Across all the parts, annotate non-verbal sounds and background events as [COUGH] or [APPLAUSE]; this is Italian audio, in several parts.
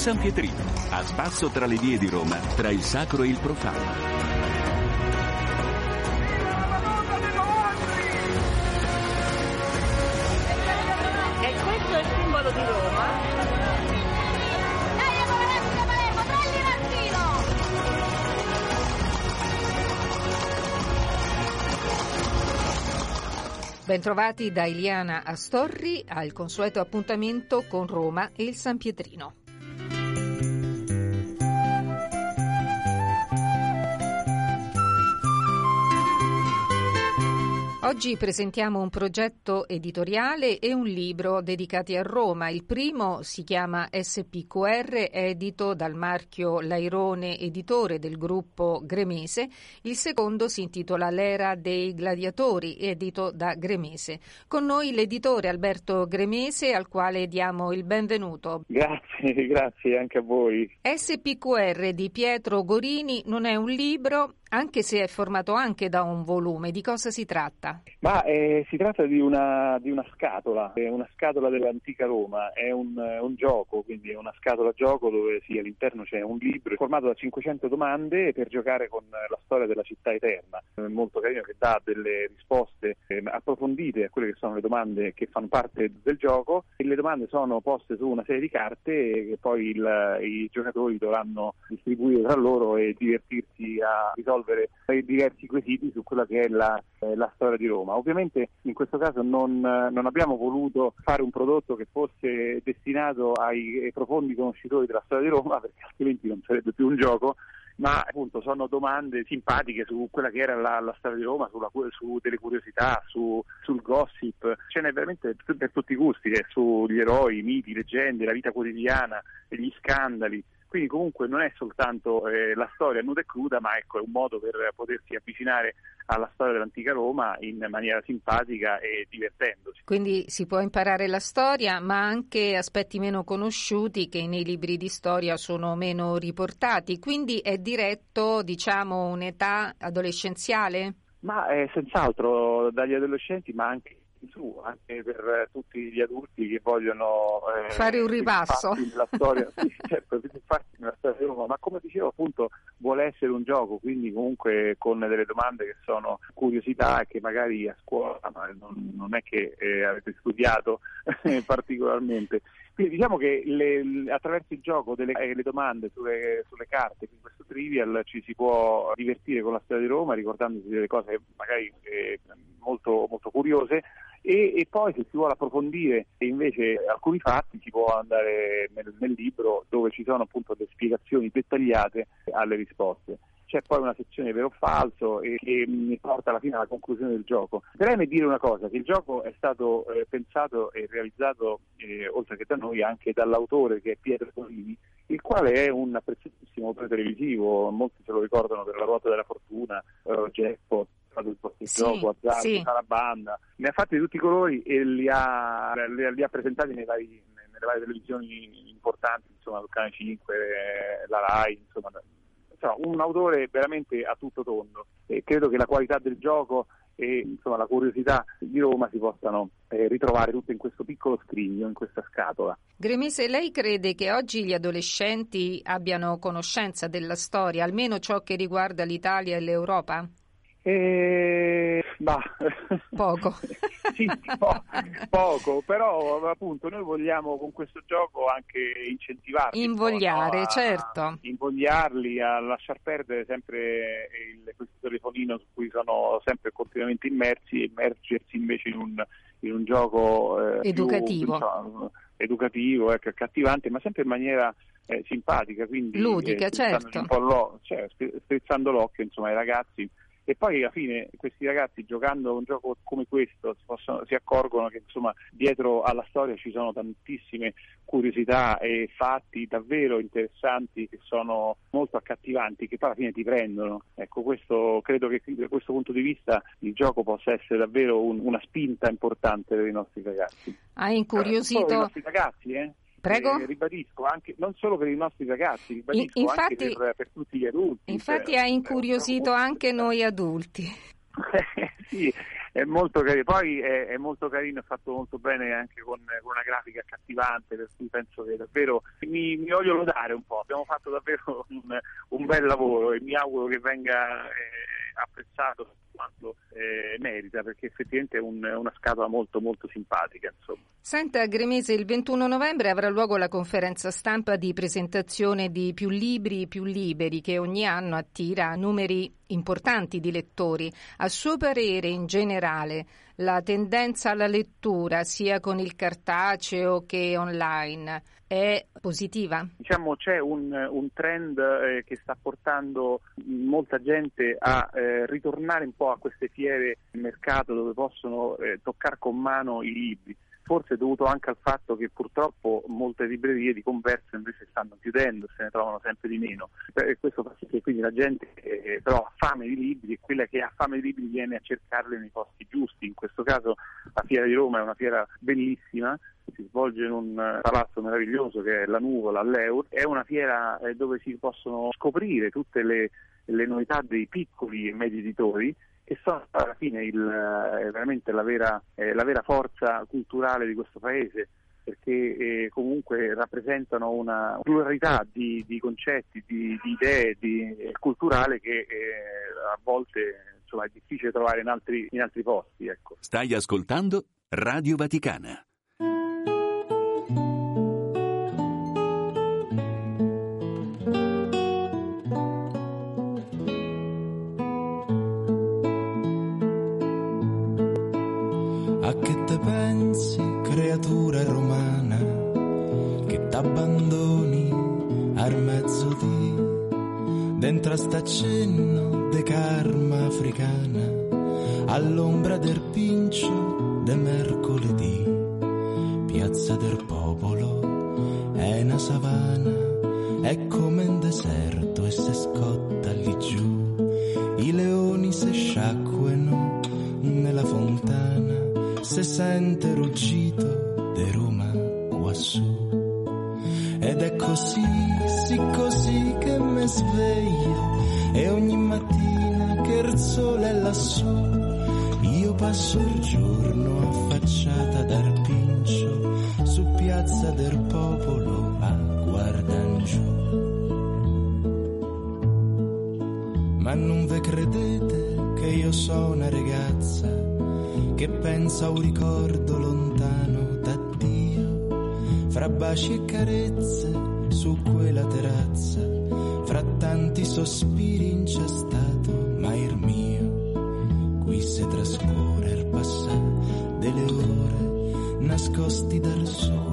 San Pietrino, a spasso tra le vie di Roma, tra il sacro e il profano. E questo è il simbolo di Roma. Bentrovati da Eliana Astorri al consueto appuntamento con Roma e il San Pietrino. Oggi presentiamo un progetto editoriale e un libro dedicati a Roma. Il primo si chiama SPQR, edito dal marchio Lairone Editore del gruppo Gremese. Il secondo si intitola L'era dei gladiatori, edito da Gremese. Con noi l'editore Alberto Gremese, al quale diamo il benvenuto. Grazie, [LAUGHS] grazie anche a voi. SPQR di Pietro Gorini non è un libro, anche se è formato anche da un volume. Di cosa si tratta? Ma eh, si tratta di una, di una scatola, è una scatola dell'antica Roma, è un, un, gioco, quindi è una scatola gioco dove sì, all'interno c'è un libro formato da 500 domande per giocare con la storia della città eterna. È molto carino che dà delle risposte eh, approfondite a quelle che sono le domande che fanno parte del gioco e le domande sono poste su una serie di carte che poi il, i giocatori dovranno distribuire tra loro e divertirsi a risolvere diversi quesiti su quella che è la, eh, la storia di Roma. Ovviamente in questo caso non, non, abbiamo voluto fare un prodotto che fosse destinato ai, ai profondi conoscitori della storia di Roma [LAUGHS] perché altrimenti non sarebbe più un gioco ma appunto sono domande simpatiche su quella che era la, la storia di Roma, sulla, su delle curiosità, su, sul gossip, ce n'è veramente per tutti i gusti, eh, sugli eroi, i miti, leggende, la vita quotidiana, gli scandali. Quindi comunque non è soltanto eh, la storia nuda e cruda, ma ecco, è un modo per potersi avvicinare alla storia dell'antica Roma in maniera simpatica e divertendosi. Quindi si può imparare la storia, ma anche aspetti meno conosciuti che nei libri di storia sono meno riportati. Quindi è diretto, diciamo, un'età adolescenziale? Ma eh, senz'altro dagli adolescenti, ma anche su anche per tutti gli adulti che vogliono eh, fare un ripasso nella storia, sì, [LAUGHS] certo, nella storia di Roma, ma come dicevo appunto vuole essere un gioco, quindi comunque con delle domande che sono curiosità che magari a scuola non, non è che eh, avete studiato [LAUGHS] particolarmente. Quindi diciamo che le, attraverso il gioco delle eh, le domande sulle, sulle carte, in questo trivial ci si può divertire con la storia di Roma ricordandosi delle cose magari eh, molto, molto curiose e, e, poi se si vuole approfondire invece alcuni fatti si può andare nel, nel libro dove ci sono appunto delle spiegazioni dettagliate alle risposte c'è poi una sezione vero o falso e che mi porta alla fine alla conclusione del gioco. Preme dire una cosa, che il gioco è stato eh, pensato e realizzato, eh, oltre che da noi, anche dall'autore che è Pietro Polini, il quale è un apprezzatissimo autore televisivo, molti se lo ricordano per La ruota della fortuna, eh, Jackpot, il posto sì, gioco, Azzardo, sì. Sarabanda, ne ha fatti di tutti i colori e li ha, li, li ha presentati nei vari, nelle varie televisioni importanti, insomma, sul Canale 5, la RAI, insomma, insomma, un autore veramente a tutto tondo e credo che la qualità del gioco e insomma, la curiosità di Roma si possano eh, ritrovare tutte in questo piccolo scrigno, in questa scatola. Gremese, lei crede che oggi gli adolescenti abbiano conoscenza della storia, almeno ciò che riguarda l'Italia e l'Europa? Eh, bah. Poco. [LAUGHS] sì, po- poco, però appunto noi vogliamo con questo gioco anche incentivarli. Invogliare, no? a, certo. Invogliarli a lasciar perdere sempre il, questo telefonino su cui sono sempre continuamente immersi e immergersi invece in un, in un gioco eh, educativo. Più, diciamo, educativo, ecco, accattivante, ma sempre in maniera eh, simpatica, quindi ludica, eh, certo. Lo, cioè, strizzando l'occhio insomma, ai ragazzi e poi alla fine questi ragazzi giocando un gioco come questo si, possono, si accorgono che insomma dietro alla storia ci sono tantissime curiosità e fatti davvero interessanti che sono molto accattivanti che poi alla fine ti prendono. Ecco questo credo che da questo punto di vista il gioco possa essere davvero un, una spinta importante per i nostri ragazzi. Ha incuriosito per i nostri ragazzi eh Prego? Eh, ribadisco, anche, non solo per i nostri ragazzi, ribadisco infatti, anche per, per, tutti gli adulti. Infatti cioè, ha incuriosito anche noi adulti. [LAUGHS] sì, è molto carino. Poi è, è, molto carino, è fatto molto bene anche con, con, una grafica accattivante, per cui penso che davvero mi, mi voglio lodare un po'. Abbiamo fatto davvero [LAUGHS] un, un bel lavoro e mi auguro che venga eh, apprezzato quanto eh, merita, perché effettivamente è un, una scatola molto molto simpatica. Insomma. Senta Gremese, il 21 novembre avrà luogo la conferenza stampa di presentazione di Più Libri, Più Liberi, che ogni anno attira numeri importanti di lettori. A suo parere, in generale, la tendenza alla lettura, sia con il cartaceo che online, è positiva? Diciamo c'è un, un trend eh, che sta portando molta gente a eh, ritornare un po' a queste fiere di mercato dove possono eh, toccare con mano i libri forse dovuto anche al fatto che purtroppo molte librerie di converso invece stanno chiudendo, se ne trovano sempre di meno. E questo fa sì che quindi la gente eh, però ha fame di libri e quella che ha fame di libri viene a cercarli nei posti giusti. In questo caso la Fiera di Roma è una fiera bellissima, si svolge in un palazzo meraviglioso che è la Nuvola all'Eur, è una fiera eh, dove si possono scoprire tutte le, le novità dei piccoli e medi editori che sono alla fine il, eh, veramente la vera, eh, la vera, forza culturale di questo paese perché eh, comunque rappresentano una pluralità di, di concetti, di, di idee di, eh, culturale che eh, a volte insomma, è difficile trovare in altri, in altri posti. Ecco. Stai ascoltando Radio Vaticana. Creatura romana che t'abbandoni al mezzo di dentro a st'accenno de karma africana all'ombra del pincio de mercoledì. Piazza del popolo è una savana è come un deserto e se scotta sente ruggito de Roma quassù. Ed è così, sì così che mi sveglio e ogni mattina che il sole è lassù io passo il giorno affacciata dal pincio su piazza del popolo a guardan giù. Ma non ve credete che io sono una ragazza che pensa a un ricordo lontano da Dio, fra baci e carezze su quella terrazza, fra tanti sospiri incestato, ma il mio, qui si trascorre il passato delle ore, nascosti dal sole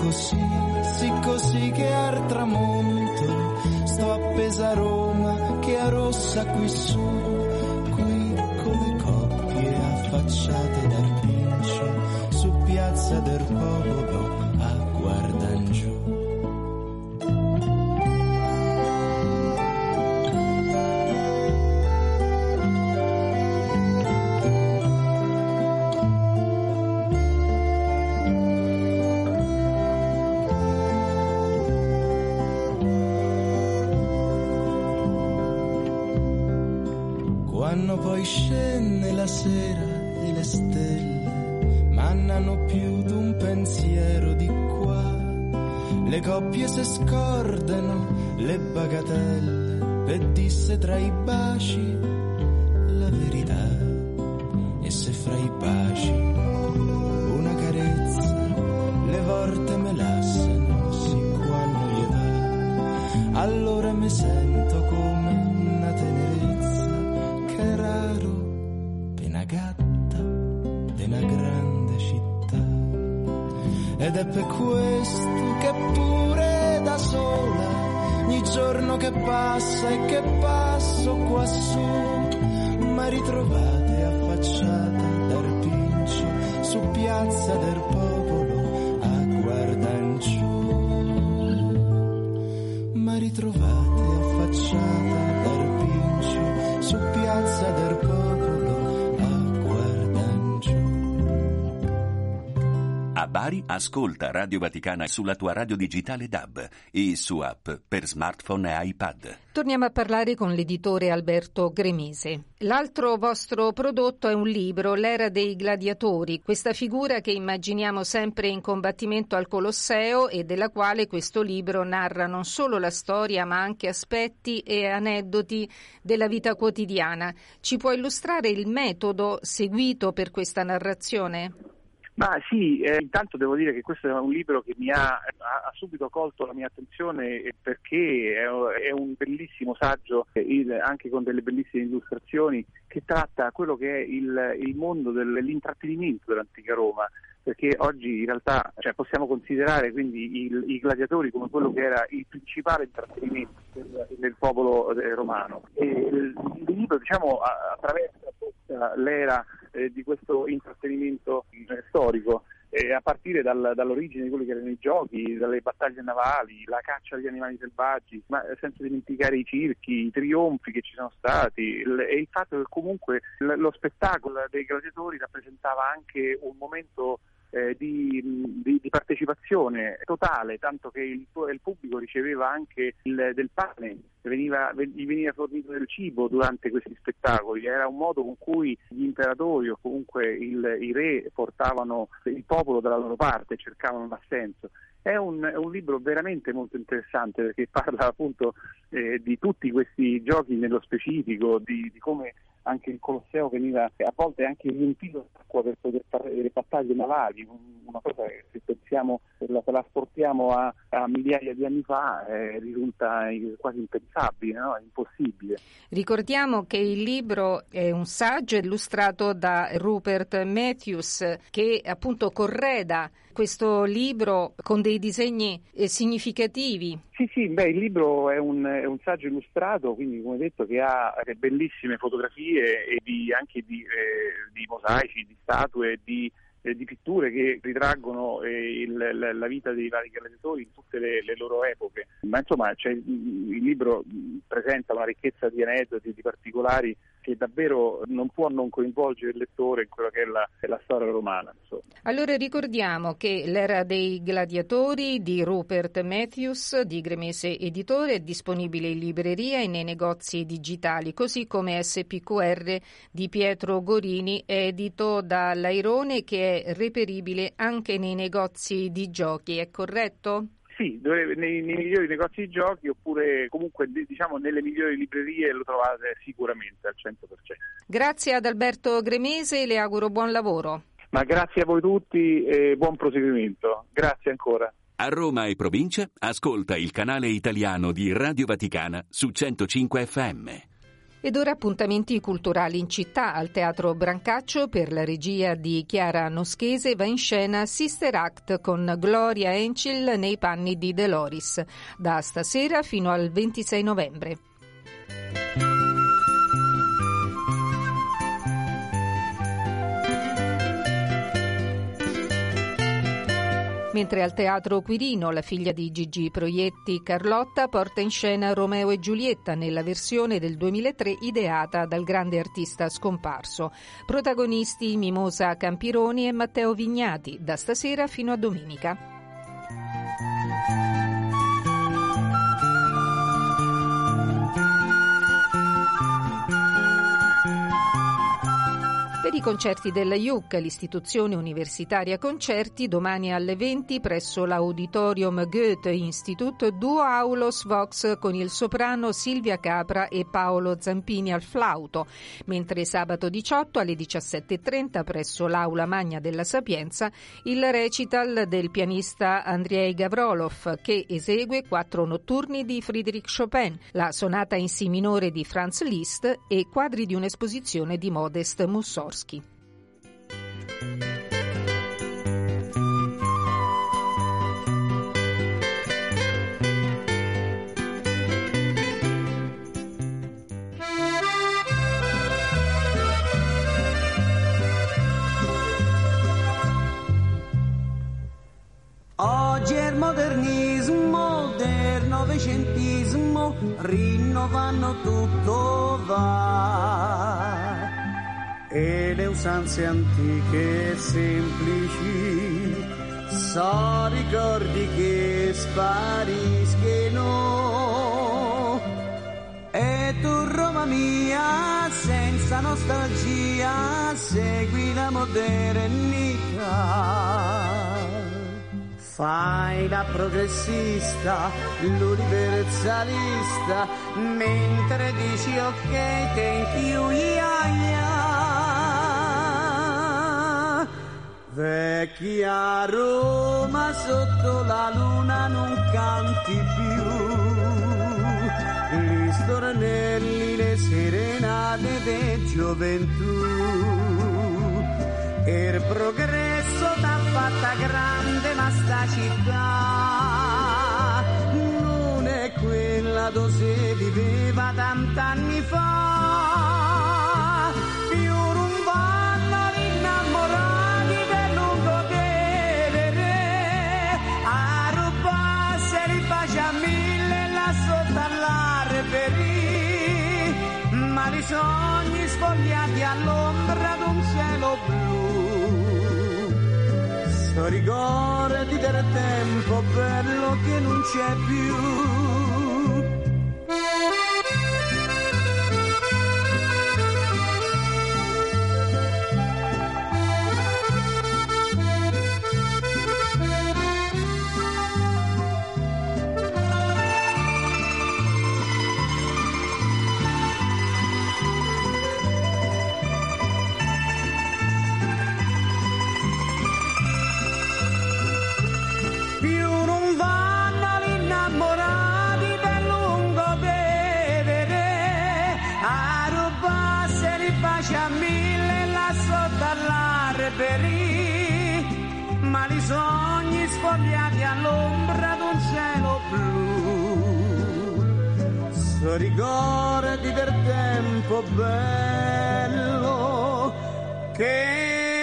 così, sì così che al tramonto. Sto appesa a Roma che a rossa qui su, scende la sera e le stelle mannano più d'un pensiero di qua. Le coppie se scordano le bagatelle per disse tra i baci la verità. E se fra i baci una carezza le volte me lassano, sì quando gli va, allora mi sento è per questo che pure da sola, ogni giorno che passa e che passo quassù, ma ritrovate affacciata dal pincio su piazza del popolo Bari ascolta Radio Vaticana sulla tua radio digitale DAB e su app per smartphone e iPad. Torniamo a parlare con l'editore Alberto Gremese. L'altro vostro prodotto è un libro, L'era dei gladiatori, questa figura che immaginiamo sempre in combattimento al Colosseo e della quale questo libro narra non solo la storia ma anche aspetti e aneddoti della vita quotidiana. Ci può illustrare il metodo seguito per questa narrazione? Ma sì, eh, intanto devo dire che questo è un libro che mi ha, ha subito colto la mia attenzione perché è, è un bellissimo saggio, eh, anche con delle bellissime illustrazioni, che tratta quello che è il, il mondo dell'intrattenimento dell'antica Roma perché oggi in realtà cioè, possiamo considerare quindi il, i gladiatori come quello che era il principale intrattenimento del, popolo eh, romano. E il, il libro diciamo, attraversa tutta l'era eh, di questo intrattenimento eh, storico. Eh, a partire dal, dall'origine di quelli che erano i giochi, dalle battaglie navali, la caccia agli animali selvaggi, ma senza dimenticare i circhi, i trionfi che ci sono stati il, e il fatto che comunque l- lo spettacolo dei gladiatori rappresentava anche un momento eh, di, di, di, partecipazione totale, tanto che il, il pubblico riceveva anche il, del pane, veniva, gli veniva fornito del cibo durante questi spettacoli, era un modo con cui gli imperatori o comunque il, i re portavano il popolo dalla loro parte, cercavano l'assenso. È un, è un, libro veramente molto interessante perché parla appunto eh, di tutti questi giochi nello specifico, di, di come anche il Colosseo veniva a volte anche riempito d'acqua per poter fare delle battaglie navali, una cosa che pensiamo, la, se la sportiamo a, a, migliaia di anni fa eh, risulta quasi impensabile, no? impossibile. Ricordiamo che il libro è un saggio illustrato da Rupert Matthews che appunto correda questo libro con dei disegni eh, significativi. Sì, sì, beh, il libro è un, è un, saggio illustrato, quindi come detto che ha bellissime fotografie e di, anche di, eh, di, mosaici, di statue, di, eh, di pitture che ritraggono eh, il, la, la, vita dei vari gladiatori in tutte le, le loro epoche. Ma insomma cioè, il libro presenta una ricchezza di aneddoti, di particolari che davvero non può non coinvolgere il lettore in quella che è la, è la storia romana. Insomma. Allora ricordiamo che L'era dei gladiatori di Rupert Matthews di Gremese Editore è disponibile in libreria e nei negozi digitali, così come SPQR di Pietro Gorini, edito da Lairone che è reperibile anche nei negozi di giochi, è corretto? Sì, nei, nei, migliori negozi di giochi oppure comunque diciamo nelle migliori librerie lo trovate sicuramente al 100%. Grazie ad Alberto Gremese le auguro buon lavoro. Ma grazie a voi tutti e buon proseguimento. Grazie ancora. A Roma e provincia ascolta il canale italiano di Radio Vaticana su 105 FM. Ed ora appuntamenti culturali in città. Al Teatro Brancaccio, per la regia di Chiara Noschese, va in scena Sister Act con Gloria Encil nei panni di Deloris, da stasera fino al 26 novembre. Mentre al Teatro Quirino la figlia di Gigi Proietti, Carlotta, porta in scena Romeo e Giulietta nella versione del 2003 ideata dal grande artista scomparso. Protagonisti Mimosa Campironi e Matteo Vignati, da stasera fino a domenica. I concerti della IUC, l'istituzione universitaria concerti, domani alle 20 presso l'Auditorium Goethe Institut, duo Aulos Vox con il soprano Silvia Capra e Paolo Zampini al flauto, mentre sabato 18 alle 17.30 presso l'Aula Magna della Sapienza il recital del pianista Andrei Gavrolov che esegue quattro notturni di Friedrich Chopin, la sonata in Si minore di Franz Liszt e quadri di un'esposizione di Modest Mussorgsky. Il modernismo del rinnovano tutto va usanze antiche e semplici. So ricordi che spariscono. E tu Roma mia senza nostalgia segui la modernità. Fai la progressista, l'universalista, mentre dici ok, thank you, yeah, yeah. Vecchia Roma sotto la luna non canti più, gli stornelli, le serenate di gioventù. Il progresso t'ha fatta grande ma sta città non è quella dove si viveva tant'anni fa ma i sogni sfogliati all'ombra d'un cielo blu. Ricordi del tempo bello che non c'è più sfogliati all'ombra d'un cielo blu. So ricordi del tempo bello che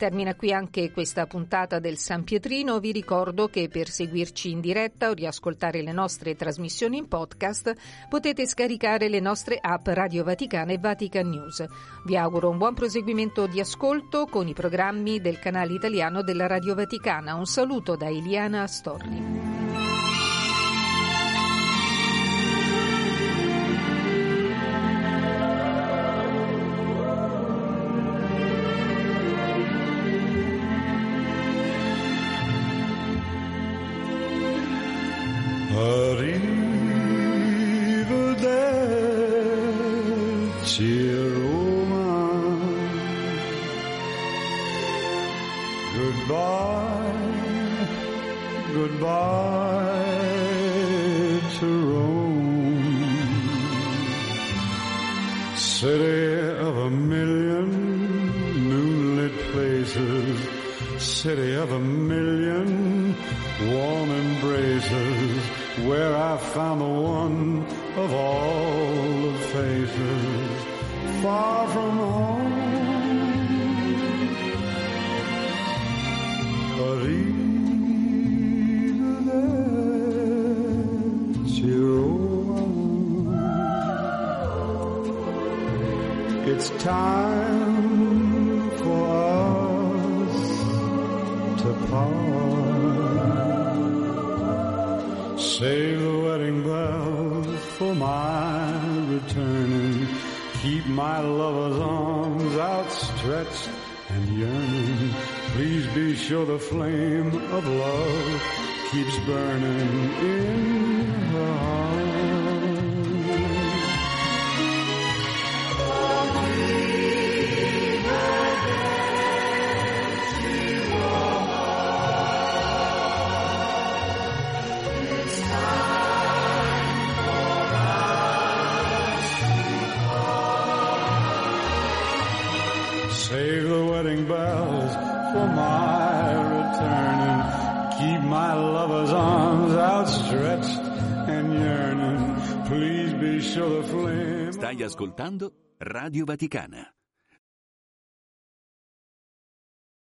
termina qui anche questa puntata del San Pietrino. Vi ricordo che per seguirci in diretta o riascoltare le nostre trasmissioni in podcast potete scaricare le nostre app Radio Vaticana e Vatican News. Vi auguro un buon proseguimento di ascolto con i programmi del canale italiano della Radio Vaticana. Un saluto da Eliana Astorni. City of a million warm embraces. Where I found the one of all the faces far from home. But even there, Chihuahua, it's time my returning. Keep my lover's arms outstretched and yearning. Please be sure the flame of love keeps burning in ascoltando Radio Vaticana.